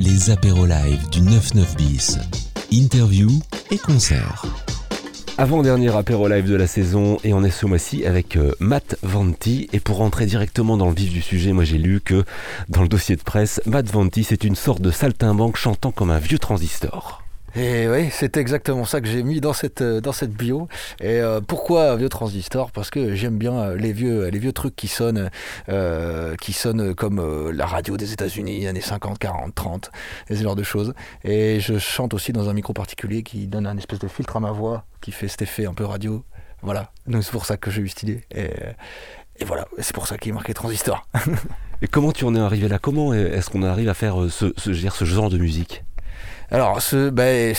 les apéros live du 99 bis. Interview et concert. Avant-dernier apéro live de la saison et on est ce mois-ci avec euh, Matt Vanti et pour rentrer directement dans le vif du sujet, moi j'ai lu que dans le dossier de presse, Matt Vanti c'est une sorte de saltimbanque chantant comme un vieux transistor. Et oui, c'est exactement ça que j'ai mis dans cette, euh, dans cette bio. Et euh, pourquoi un vieux transistor? Parce que j'aime bien euh, les vieux, les vieux trucs qui sonnent, qui sonnent comme la radio des États-Unis, années 50, 40, 30, et ce genre de choses. Et je chante aussi dans un micro particulier qui donne un espèce de filtre à ma voix, qui fait cet effet un peu radio. Voilà, donc c'est pour ça que j'ai eu cette idée. Et, et voilà, c'est pour ça qu'il est marqué transistor. et comment tu en es arrivé là? Comment est-ce qu'on arrive à faire ce, ce, ce genre de musique? Alors, ce, ben,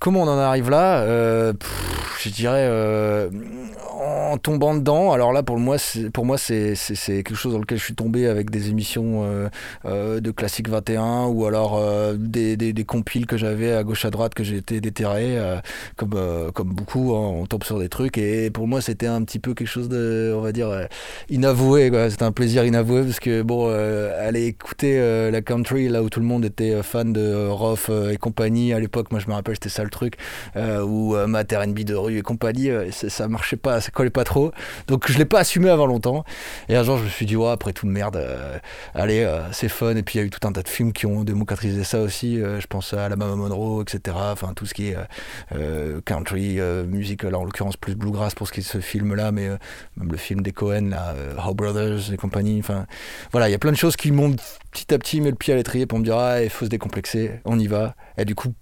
comment on en arrive là euh, Je dirais euh, en tombant dedans. Alors là, pour moi, c'est quelque chose dans lequel je suis tombé avec des émissions euh, de Classique 21 ou alors des, des, compiles que j'avais à gauche à droite que j'ai été déterré, comme, comme beaucoup. Hein, on tombe sur des trucs et pour moi, c'était un petit peu quelque chose de, on va dire, inavoué. C'était un plaisir inavoué parce que bon, aller écouter la country là où tout le monde était fan de Roth et compagnie. À l'époque, moi, je me rappelle, c'était ça truc. Euh, ou euh, de rue et compagnie, euh, ça marchait pas, ça collait pas trop. Donc, je l'ai pas assumé avant longtemps. Et un jour, je me suis dit, ouais, après tout, merde, allez, c'est fun. Et puis, il y a eu tout un tas de films qui ont démocratisé ça aussi. je pense à la Mama Monroe, etc. Enfin, tout ce qui est country, musique, là, en l'occurrence, plus bluegrass pour ce qui est de ce film-là, mais même le film des Cohen, là, How Brothers et compagnie. Enfin, voilà, il y a plein de choses qui m'ont petit à petit mis le pied à l'étrier pour me dire, ah, il faut se décomplexer, on y va. Et du coup,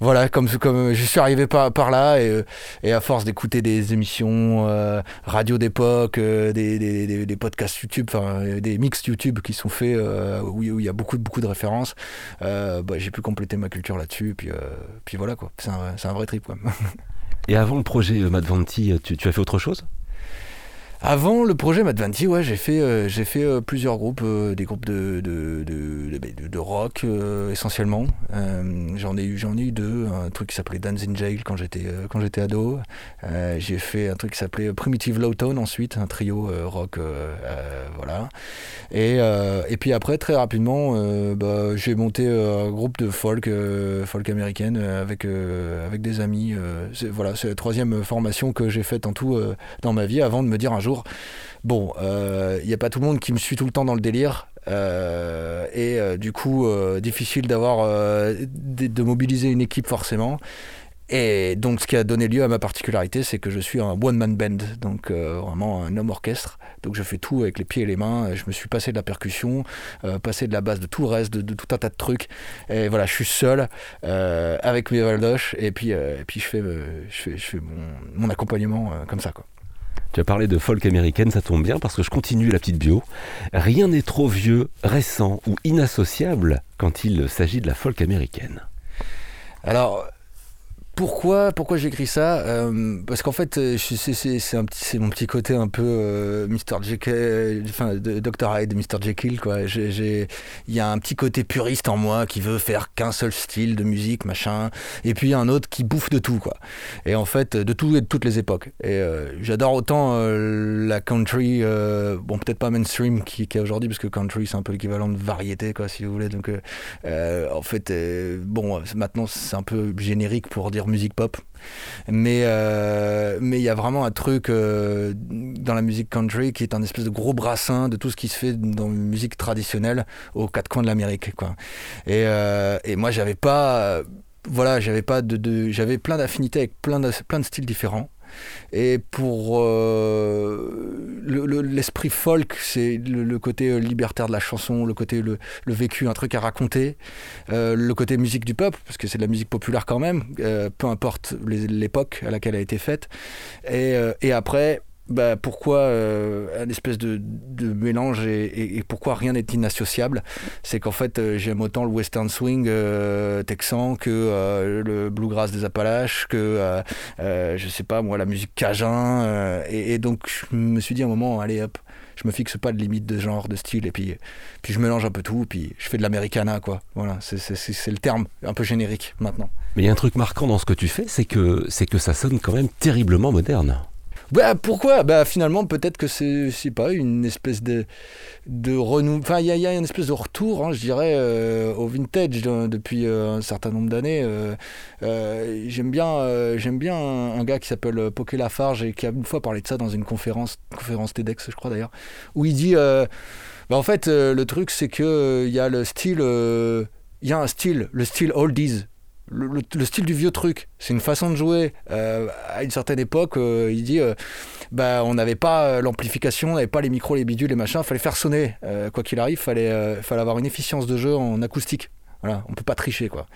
voilà, comme, comme je suis arrivé par, par là et, et à force d'écouter des émissions euh, radio d'époque, euh, des, des, des, podcasts YouTube, enfin des mix YouTube qui sont faits euh, où, il y a beaucoup, beaucoup de références, bah, j'ai pu compléter ma culture là-dessus. Puis, puis voilà, quoi. C'est un, un, vrai trip. Quoi. et avant le projet Madvanti, tu, tu as fait autre chose? Avant le projet Madvanti, ouais, j'ai fait, euh, fait euh, plusieurs groupes, euh, des groupes de, de, de, de rock essentiellement. j'en ai eu, ai eu deux, un truc qui s'appelait Dance in Jail quand j'étais, quand j'étais ado. j'ai fait un truc qui s'appelait Primitive Low Tone ensuite, un trio rock, voilà. Et, et puis après, très rapidement, bah, j'ai monté un groupe de folk, folk américaine avec, avec des amis. voilà, c'est la troisième formation que j'ai faite en tout dans ma vie avant de me dire un jour bon, il euh, n'y a pas tout le monde qui me suit tout le temps dans le délire. Euh, et euh, du coup, difficile d'avoir de, mobiliser une équipe forcément. Et donc, ce qui a donné lieu à ma particularité, c'est que je suis un one-man band, donc vraiment un homme orchestre. Donc, je fais tout avec les pieds et les mains. Je me suis passé de la percussion, passé de la base, de tout le reste, de, tout un tas de trucs. Et voilà, je suis seul avec mes valdoches, et puis, puis je fais mon, mon accompagnement comme ça, quoi. Tu as parlé de folk américaine, ça tombe bien parce que je continue la petite bio. Rien n'est trop vieux, récent ou inassociable quand il s'agit de la folk américaine. Alors, pourquoi, pourquoi j'écris ça euh, Parce qu'en fait, euh, c'est mon petit côté un peu euh, Mr. Jekyll, enfin Dr. Hyde, Mr. Jekyll. Il y a un petit côté puriste en moi qui veut faire qu'un seul style de musique, machin. Et puis il y a un autre qui bouffe de tout, quoi. Et en fait, de tout et de toutes les époques. Et j'adore autant la country, bon, peut-être pas mainstream qui, qui est aujourd'hui, parce que country c'est un peu l'équivalent de variété, quoi, si vous voulez. Donc, en fait, bon, maintenant c'est un peu générique pour dire musique pop. Mais euh, mais il y a vraiment un truc euh, dans la musique country qui est un espèce de gros brassin de tout ce qui se fait dans musique traditionnelle aux quatre coins de l'Amérique. Quoi. Et, euh, et moi, j'avais pas. voilà, j'avais pas de, j'avais plein d'affinités avec plein plein de styles différents. Et pour euh, l'esprit folk, c'est le, côté euh, libertaire de la chanson, le côté le, vécu, un truc à raconter, euh, le côté musique du peuple, parce que c'est de la musique populaire quand même, peu importe l'époque à laquelle elle a été faite. Et, et après, bah, pourquoi euh, un espèce de, mélange et, pourquoi rien n'est inassociable? C'est qu'en fait, euh, j'aime autant le western swing euh, texan que le bluegrass des Appalaches, que je sais pas moi, la musique cajun. Et, donc, je me suis dit à un moment, allez hop, je me fixe pas de limite de genre, de style, et puis, puis je mélange un peu tout, puis je fais de l'americana, quoi. Voilà, c'est le terme un peu générique maintenant. Mais il y a un truc marquant dans ce que tu fais, c'est que, que ça sonne quand même terriblement moderne. Bah, pourquoi? Bah finalement peut-être que c'est pas une espèce de de. Enfin il y a, y a une espèce de retour, hein, je dirais, euh, au vintage de- depuis euh, un certain nombre d'années. Euh, j'aime bien j'aime bien un, gars qui s'appelle Poké Lafarge et qui a une fois parlé de ça dans une conférence conférence TEDx je crois d'ailleurs où il dit bah, en fait le truc c'est que il y a le style il y a un style le style oldies le, le- le style du vieux truc, c'est une façon de jouer. Euh, à une certaine époque, euh, il dit, euh, bah, on n'avait pas l'amplification, on n'avait pas les micros, les bidules, les machins, fallait faire sonner. Quoi qu'il arrive, fallait, euh, fallait avoir une efficience de jeu en acoustique. Voilà, on peut pas tricher quoi.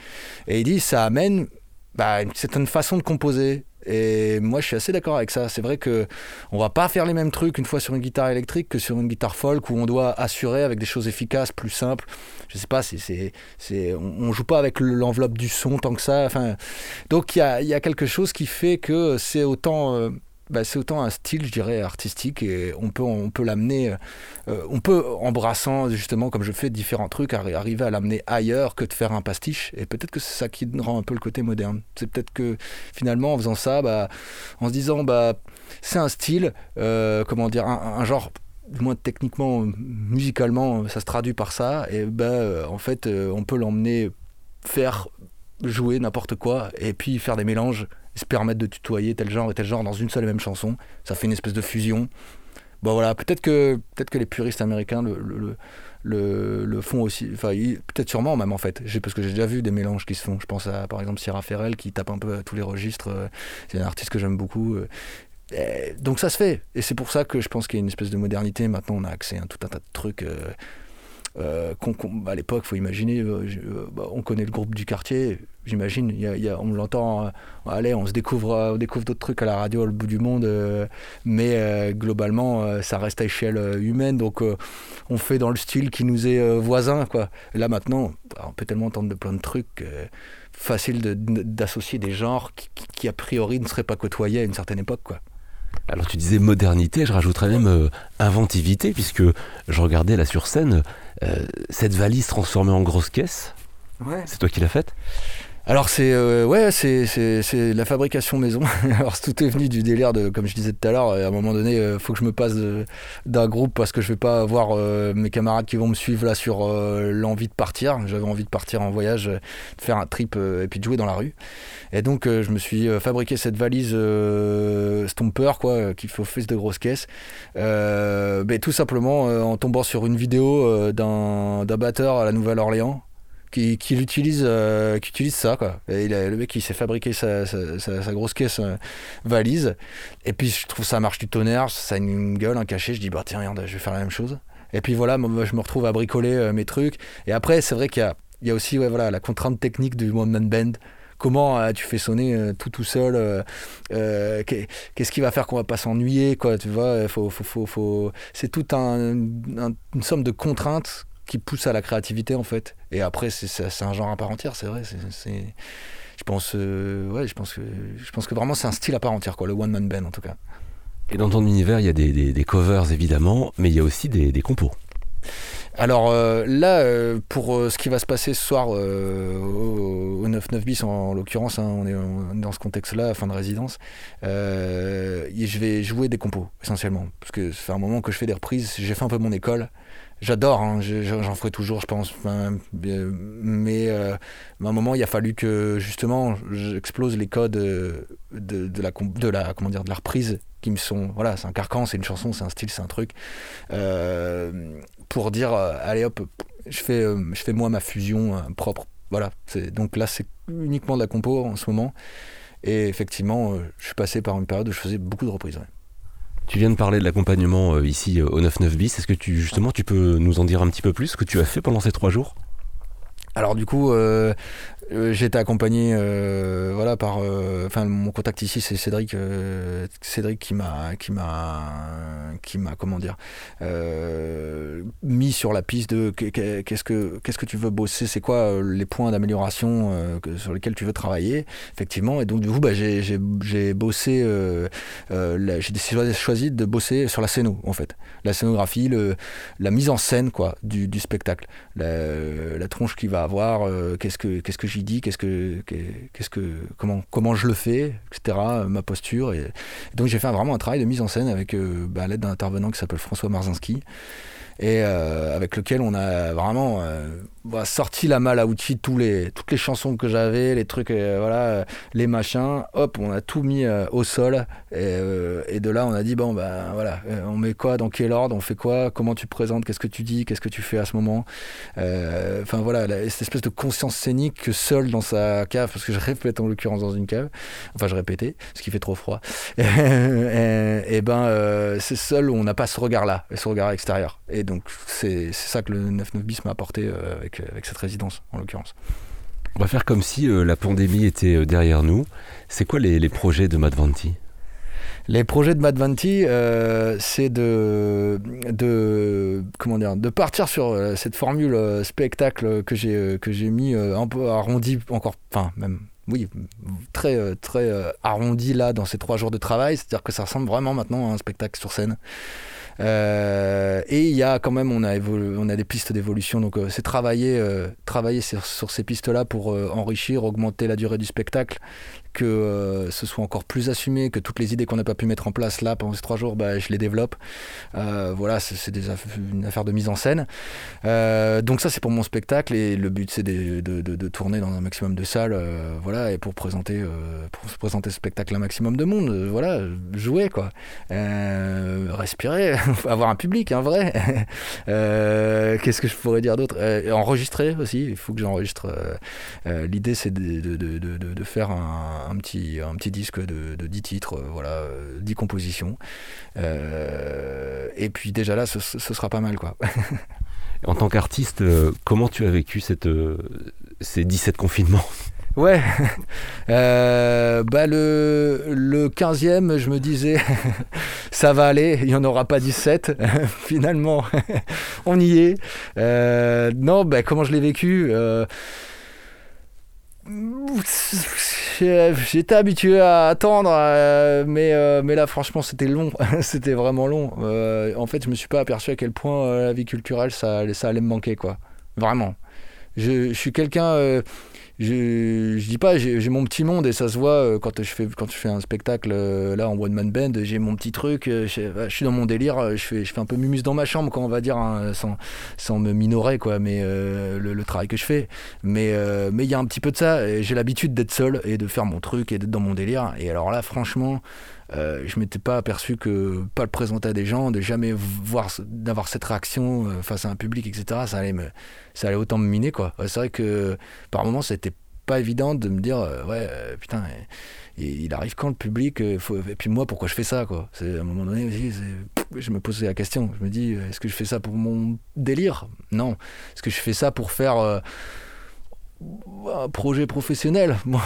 Et il dit, ça amène bah, une certaine façon de composer. Et moi, je suis assez d'accord avec ça. C'est vrai que on va pas faire les mêmes trucs une fois sur une guitare électrique que sur une guitare folk où on doit assurer avec des choses efficaces, plus simples. Je sais pas, c'est, on, joue pas avec l'enveloppe du son tant que ça. Enfin, donc il y a, y a quelque chose qui fait que c'est autant, euh, bah, c'est autant un style, je dirais, artistique et on peut, on peut l'amener, euh, on peut embrassant justement comme je fais différents trucs, arri- arriver à l'amener ailleurs que de faire un pastiche. Et peut-être que c'est ça qui rend un peu le côté moderne. C'est peut-être que finalement en faisant ça, bah, en se disant bah c'est un style, euh, comment dire, un, genre du moins techniquement, euh, musicalement, ça se traduit par ça. Et euh, en fait, euh, on peut l'emmener faire jouer n'importe quoi et puis faire des mélanges se permettre de tutoyer tel genre et tel genre dans une seule et même chanson. Ça fait une espèce de fusion. Bon voilà, peut-être que peut-être que les puristes américains le, le, font aussi. Enfin, peut-être sûrement même en fait. Parce que j'ai déjà vu des mélanges qui se font. Je pense à par exemple Sierra Ferrell qui tape un peu à tous les registres. Euh, C'est un artiste que j'aime beaucoup. Euh, donc ça se fait. Et c'est pour ça que je pense qu'il y a une espèce de modernité. Maintenant, on a accès à tout un tas de trucs. euh, à l'époque, faut imaginer, bah, on connaît le groupe du quartier, j'imagine, y a- il y a- on l'entend, euh, allez, on se découvre, euh, on découvre d'autres trucs à la radio, au bout du monde, euh, mais globalement, ça reste à échelle humaine, donc on fait dans le style qui nous est voisin, quoi. Et là maintenant, on peut tellement entendre de plein de trucs. facile de- d'associer des genres qui, qui- qui, a priori ne seraient pas côtoyés à une certaine époque quoi. Alors tu disais modernité, je rajouterais même euh, inventivité, puisque je regardais là sur scène, euh, cette valise transformée en grosse caisse, Ouais. c'est toi qui l'as faite? Alors c'est euh, ouais c'est c'est c'est la fabrication maison. Alors tout est venu du délire de comme je disais tout à l'heure. À un moment donné, euh, faut que je me passe d'un groupe parce que je vais pas avoir euh, mes camarades qui vont me suivre là sur euh, l'envie de partir. J'avais envie de partir en voyage, euh, de faire un trip euh, et puis de jouer dans la rue. Et donc euh, je me suis euh, fabriqué cette valise euh, Stomper quoi, euh, qui fait office de grosse caisse. Euh, ben, tout simplement euh, en tombant sur une vidéo euh, d'un d'un batteur à la Nouvelle-Orléans qui, l'utilise euh, qui utilise ça quoi. Et il a- le mec il s'est fabriqué sa, sa, grosse caisse euh, valise. Et puis je trouve ça marche du tonnerre ça a une gueule un cachet. Je dis bah tiens regarde je vais faire la même chose. Et puis voilà je me retrouve à bricoler euh, mes trucs. Et après c'est vrai qu'il y a, il y a aussi ouais, voilà, la contrainte technique du one man band. Comment tu fais sonner tout tout seul qu'est- Qu'est-ce qui va faire qu'on va pas s'ennuyer quoi Tu vois, faut, faut, faut, faut... c'est tout un, un- une somme de contraintes qui pousse à la créativité en fait. Et après, c'est- c'est c'est un genre à part entière, c'est vrai. c'est c'est- je pense, euh, ouais, je pense que, je pense que vraiment c'est un style à part entière, quoi, le one man band en tout cas. Et dans ton univers, il y a des, des- des covers évidemment, mais il y a aussi des, des compos. Alors euh, là, euh, pour euh, ce qui va se passer ce soir au, au 9-9 bis, en, en l'occurrence, hein, on, est, on est dans ce contexte-là, fin de résidence, je vais jouer des compos essentiellement. Parce que ça fait un moment que je fais des reprises, j'ai fait un peu mon école. J'adore, hein, je- je- j'en ferai toujours, je pense. Euh, mais à un moment, il a fallu que justement j'explose les codes euh, de, la, comment dire, de la reprise qui me sont. Voilà, c'est un carcan, c'est une chanson, c'est un style, c'est un truc. Euh, pour dire, allez hop, je fais, je fais moi ma fusion propre. Voilà. Donc là, c'est uniquement de la compo en ce moment. Et effectivement, je suis passé par une période où je faisais beaucoup de reprises. Tu viens de parler de l'accompagnement euh, ici euh, au 99 bis. Est-ce que tu justement tu peux nous en dire un petit peu plus ce que tu as fait pendant ces trois jours? Alors du coup, euh, euh, j'ai été accompagné, euh, voilà, par, euh, enfin, mon contact ici, c'est Cédric, Cédric qui m'a, qui m'a, qui m'a, comment dire, mis sur la piste de qu'est- qu'est- qu'est-ce que, qu'est-ce que tu veux bosser, c'est quoi les points d'amélioration sur lesquels tu veux travailler, effectivement. Et donc du coup, bah, j'ai, bossé, j'ai choisi de bosser sur la scéno, en fait, la scénographie, le, la mise en scène, quoi, du, du spectacle, la, la tronche qu'il va avoir, qu'est-ce que, qu'est-ce que qu'est-ce que, qu'est-ce que, comment, comment je le fais, etc. Ma posture. Et, donc j'ai fait vraiment un travail de mise en scène avec bah, l'aide d'un intervenant qui s'appelle François Marzinski et avec lequel on a vraiment bah, sorti la malle à outils tous les, toutes les chansons que j'avais, les trucs, euh, voilà, euh, les machins. Hop, on a tout mis euh, au sol. Et, de là, on a dit bon, ben voilà, on met quoi, dans quel ordre, on fait quoi, comment tu présentes, qu'est-ce que tu dis, qu'est-ce que tu fais à ce moment. Enfin voilà, cette espèce de conscience scénique que seul dans sa cave, parce que je répète en l'occurrence dans une cave, enfin je répétais, ce qui fait trop froid. et, ben, c'est seul où on n'a pas ce regard-là, ce regard extérieur. Et donc, c'est ça que le 9-9 bis m'a apporté avec avec, cette résidence en l'occurrence. On va faire comme si euh, la pandémie était euh, derrière nous. C'est quoi les, projets de Madvanti les projets de Madvanti, euh, c'est de, de, comment dire, de partir sur cette formule spectacle que j'ai que j'ai mis un peu arrondi encore, enfin même oui, très, très arrondi là dans ces trois jours de travail. C'est-à-dire que ça ressemble vraiment maintenant à un spectacle sur scène. Euh, et il y a quand même, on a, des pistes d'évolution. Donc euh, c'est travailler, euh, travailler sur, ces pistes-là pour enrichir, augmenter la durée du spectacle que euh, ce soit encore plus assumé, que toutes les idées qu'on n'a pas pu mettre en place là pendant ces trois jours, bah, je les développe. Euh, voilà, c'est une affaire de mise en scène. Euh, donc ça, c'est pour mon spectacle et le but, c'est de, tourner dans un maximum de salles, voilà, et pour présenter, pour présenter ce spectacle à un maximum de monde, voilà, jouer quoi, respirer, avoir un public, un vrai. Qu'est-ce que je pourrais dire d'autre? Enregistrer aussi. Il faut que j'enregistre. L'idée, c'est de, faire un petit, un petit disque de, de 10 titres, euh, voilà, 10 euh, compositions. Euh, et puis déjà là, ce, sera pas mal. quoi. en tant qu'artiste, comment tu as vécu cette, ces 17 confinements? Ouais, bah le, le 15e, je me disais, ça va aller, il n'y en aura pas 17. Finalement, on y est. non, bah, comment je l'ai vécu J'étais habitué à attendre, euh, mais, euh, mais là, franchement, c'était long. c'était vraiment long. Euh, en fait, je me suis pas aperçu à quel point la vie culturelle, ça, ça allait me manquer, quoi. Vraiment. Je suis quelqu'un je, dis pas, j'ai mon petit monde et ça se voit euh, quand je fais, quand je fais un spectacle euh, là en one man band, j'ai mon petit truc, euh, je, suis dans mon délire, je fais, je fais un peu mumus dans ma chambre, quand on va dire, hein, sans, sans me minorer quoi, mais le, travail que je fais. Mais mais il y a un petit peu de ça, j'ai l'habitude d'être seul et de faire mon truc et d'être dans mon délire. Et alors là, franchement. Euh, je m'étais pas aperçu que pas le présenter à des gens, de jamais voir, d'avoir cette réaction face à un public, etc. Ça allait me, ça allait autant me miner quoi. C'est vrai que par moments c'était pas évident de me dire euh, ouais euh, putain il arrive quand le public et puis moi pourquoi je fais ça quoi? C'est à un moment donné je me posais la question je me dis est-ce que je fais ça pour mon délire? Non est-ce que je fais ça pour faire un projet professionnel? Moi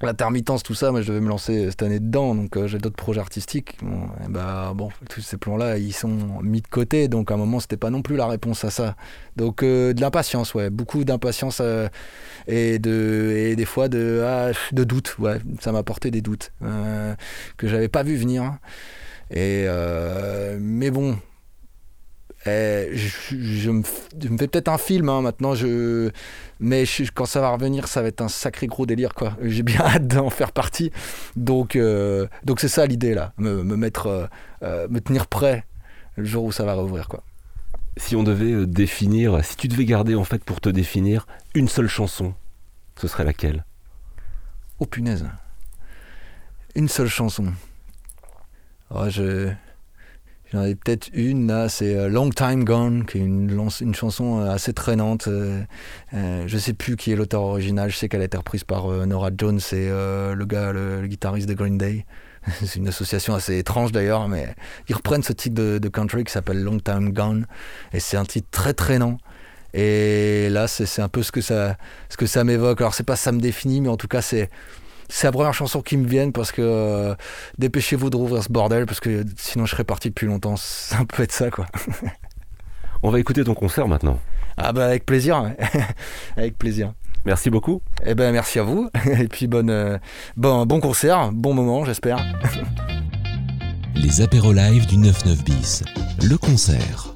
L'intermittence, tout ça, moi je devais me lancer cette année dedans, donc euh, j'ai d'autres projets artistiques. Bon, bah, bon, tous ces plans-là, ils sont mis de côté, donc à un moment, c'était pas non plus la réponse à ça. Donc euh, de l'impatience, ouais, beaucoup d'impatience euh, et, de, et des fois de, ah, de doutes, ouais, ça m'a apporté des doutes que j'avais pas vu venir. Et mais bon, eh, je, me, fais peut-être un film hein, maintenant, je, mais quand ça va revenir, ça va être un sacré gros délire. quoi. J'ai bien hâte d'en faire partie. Donc, euh, donc c'est ça l'idée là, me, mettre, euh, euh, me tenir prêt le jour où ça va rouvrir. Quoi. Si on devait définir, si tu devais garder en fait pour te définir une seule chanson, ce serait laquelle? Oh punaise, une seule chanson. Oh, je J'en ai peut-être une là, c'est euh, Long Time Gone, qui est une, chanson euh, assez traînante. Euh, je sais plus qui est l'auteur original, je sais qu'elle a été reprise par Nora Jones et le gars, le, guitariste de Green Day. c'est une association assez étrange d'ailleurs, mais ils reprennent ce titre de, de country qui s'appelle Long Time Gone, et c'est un titre très traînant. Et là, c'est un peu ce que ça, ce que ça m'évoque. Alors c'est pas ça me définit, mais en tout cas c'est c'est la première chanson qui me vient parce que euh, dépêchez-vous de rouvrir ce bordel parce que sinon je serais parti depuis longtemps. Ça peut être ça quoi. On va écouter ton concert maintenant. Ah bah avec plaisir, avec plaisir. Merci beaucoup. Eh ben merci à vous et puis bonne, euh, bon, bon concert, bon moment j'espère. Les apéros live du 99 bis, le concert.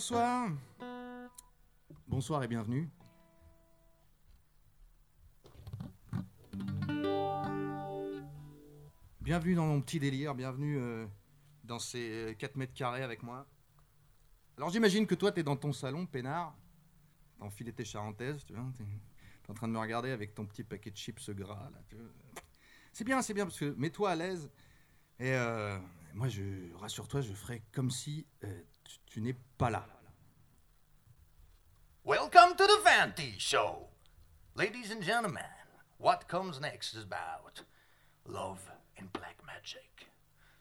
Bonsoir. Bonsoir et bienvenue. Bienvenue dans mon petit délire, bienvenue euh, dans ces 4 mètres carrés avec moi. Alors j'imagine que toi, tu es dans ton salon, peinard, enfilé tes charentaises, tu vois, t'es es en train de me regarder avec ton petit paquet de chips gras, C'est bien, c'est bien, parce que mets-toi à l'aise. Et euh, moi, je rassure-toi, je ferai comme si euh, tu n'es pas là. Welcome to the Vanty Show. Ladies and gentlemen, what comes next is about love and black magic.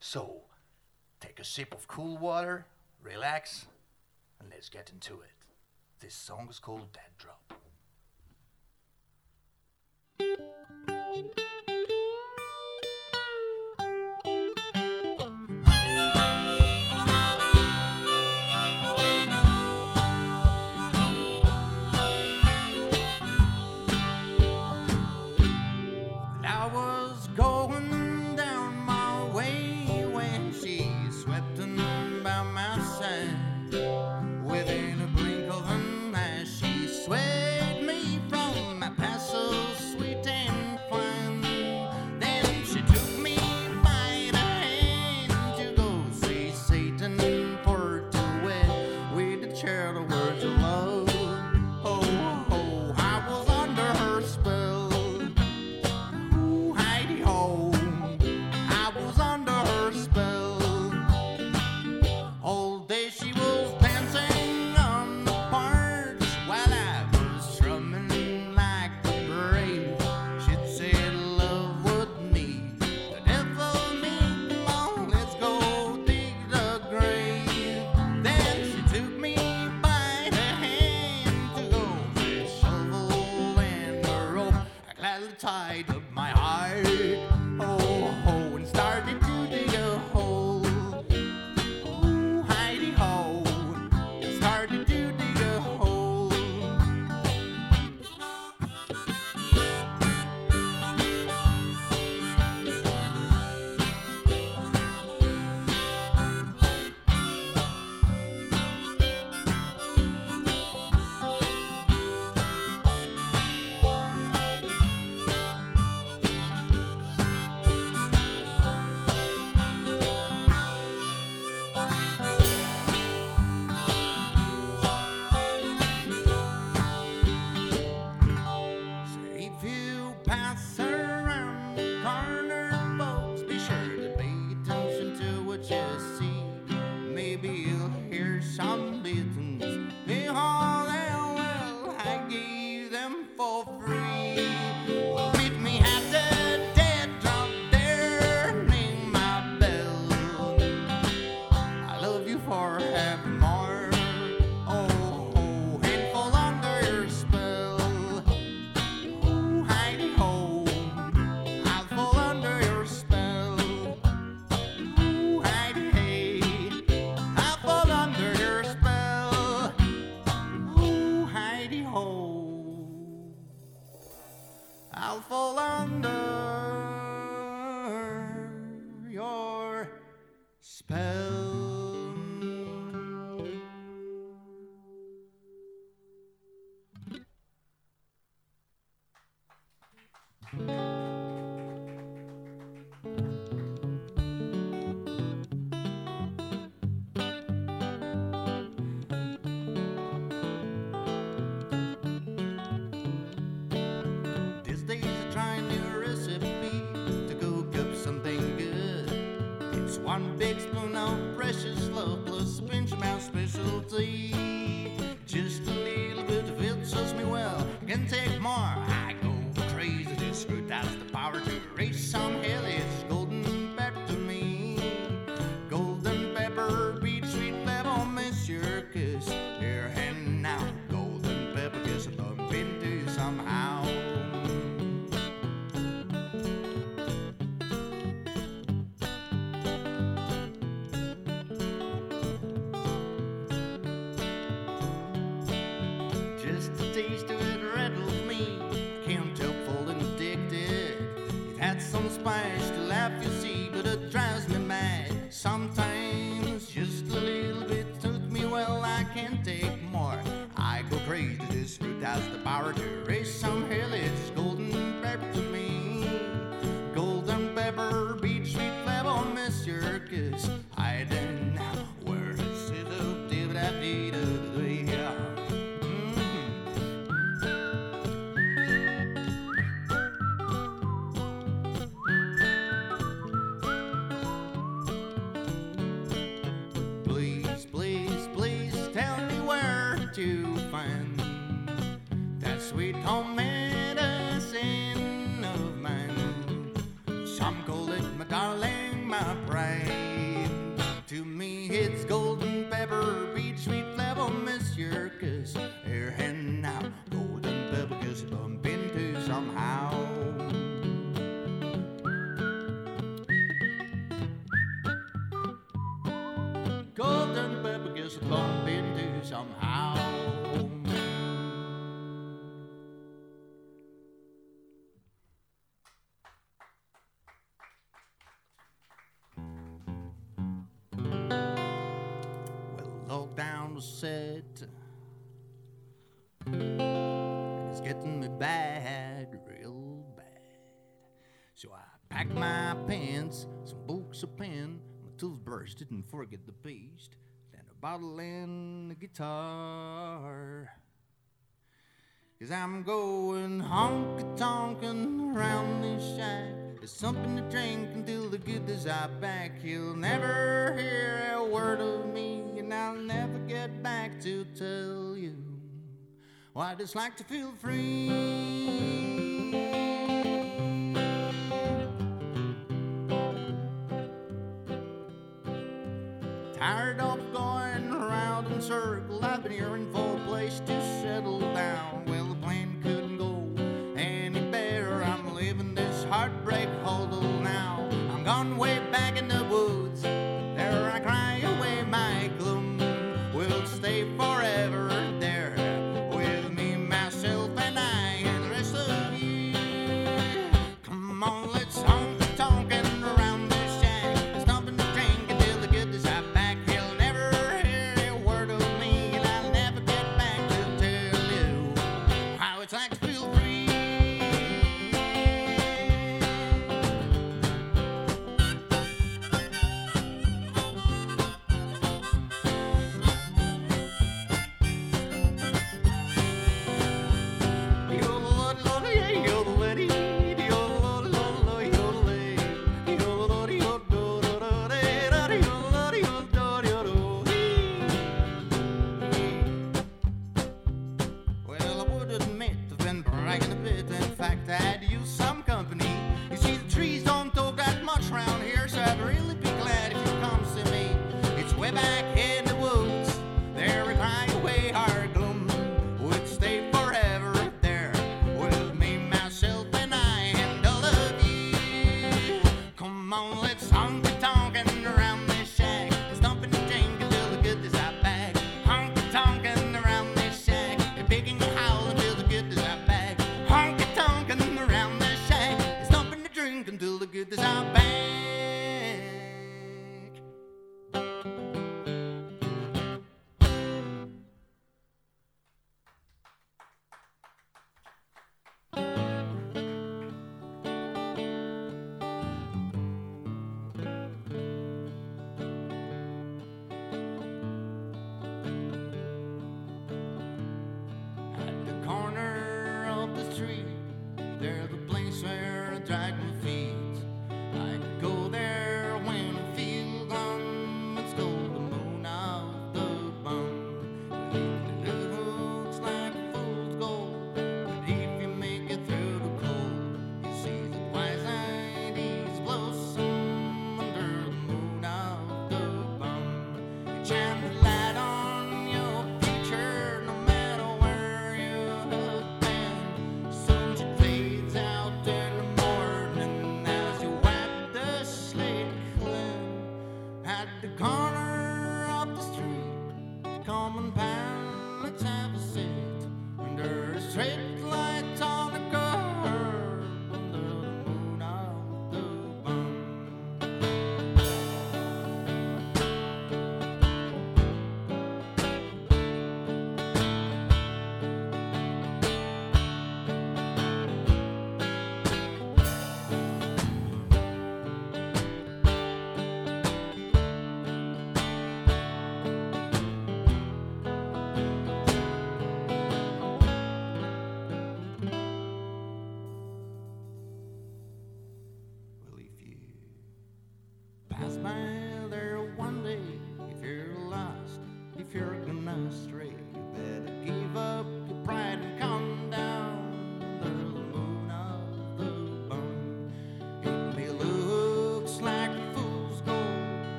So, take a sip of cool water, relax, and let's get into it. This song is called Dead Drop. like my pants, some books, a pen, my toothbrush, didn't forget the paste, and a bottle and a guitar. Cause I'm going honky tonkin' around this shack. There's something to drink until the good is out back. You'll never hear a word of me, and I'll never get back to tell you what it's like to feel free. happier and full place to settle down.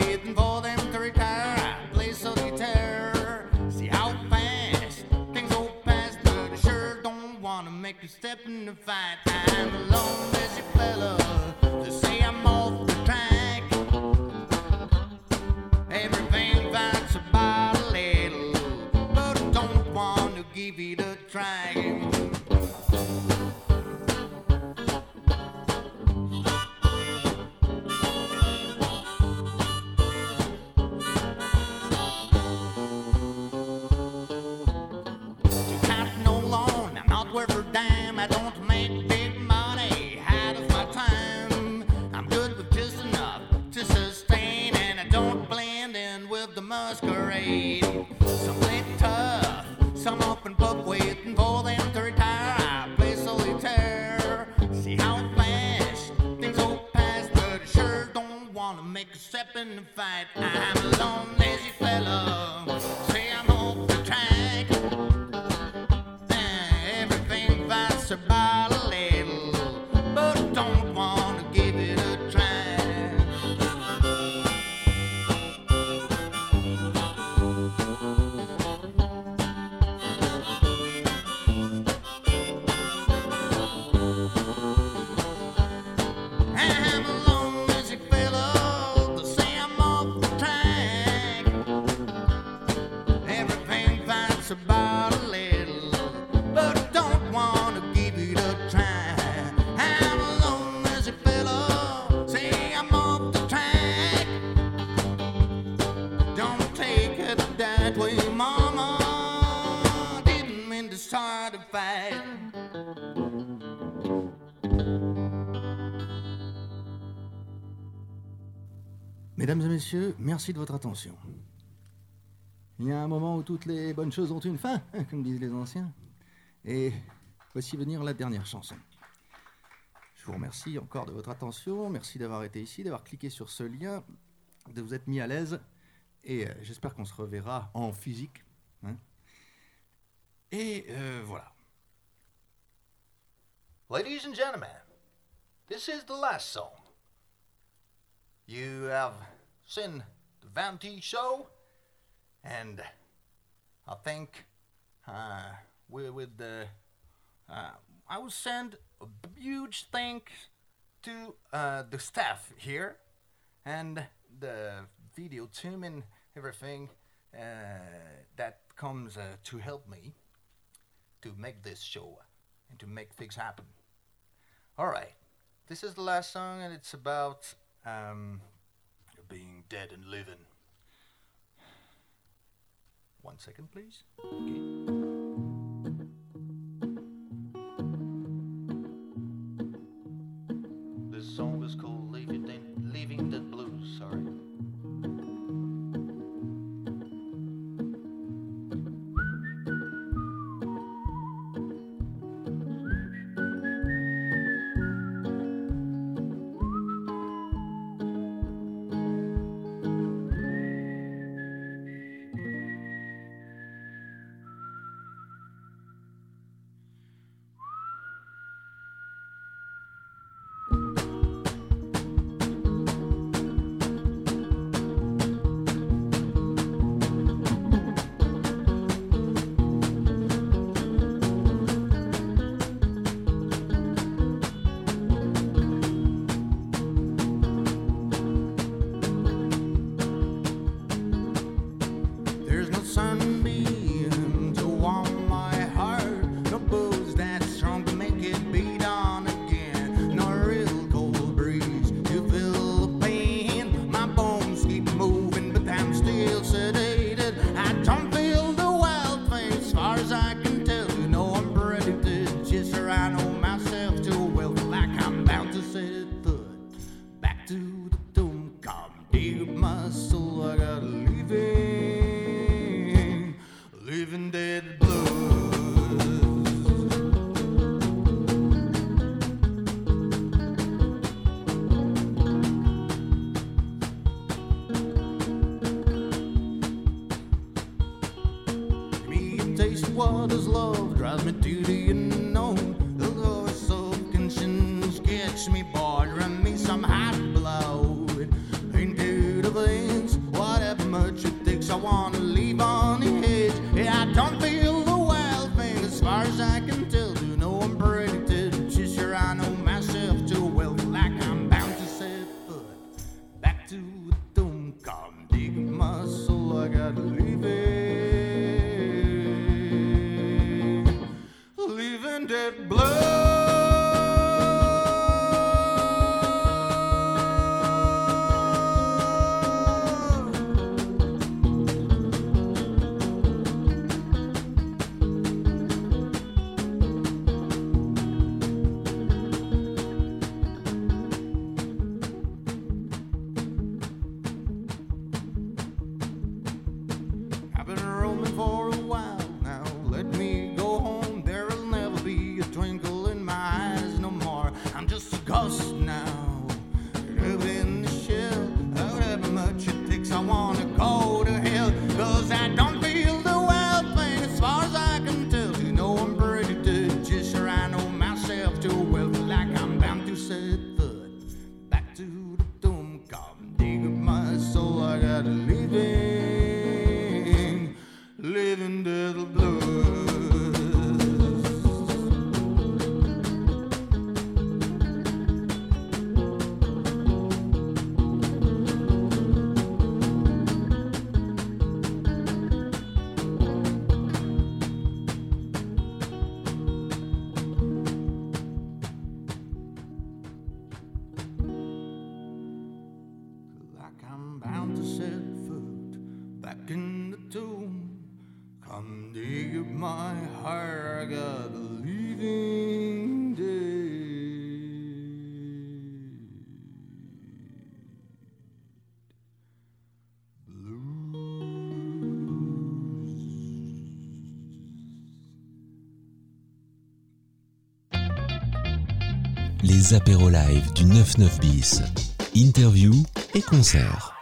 Waiting for them to retire. I play solitaire, see how fast things go past, but I sure don't wanna make a step in the fight. I'm a merci de votre attention. Il y a un moment où toutes les bonnes choses ont une fin, comme disent les anciens. Et voici venir la dernière chanson. Je vous remercie encore de votre attention. Merci d'avoir été ici, d'avoir cliqué sur ce lien, de vous être mis à l'aise. Et euh, j'espère qu'on se reverra en physique. hein. Et euh, voilà. Ladies and gentlemen, this is the last song. You have seen the Vanity Show, and I think uh, we with the uh, I will send a huge thanks to uh, the staff here and the video team and everything uh, that comes uh, to help me to make this show and to make things happen. All right, this is the last song, and it's about um, being dead and living. One second, please. Okay. This song is called Give me a Les live du 99 bis. Interview et concert.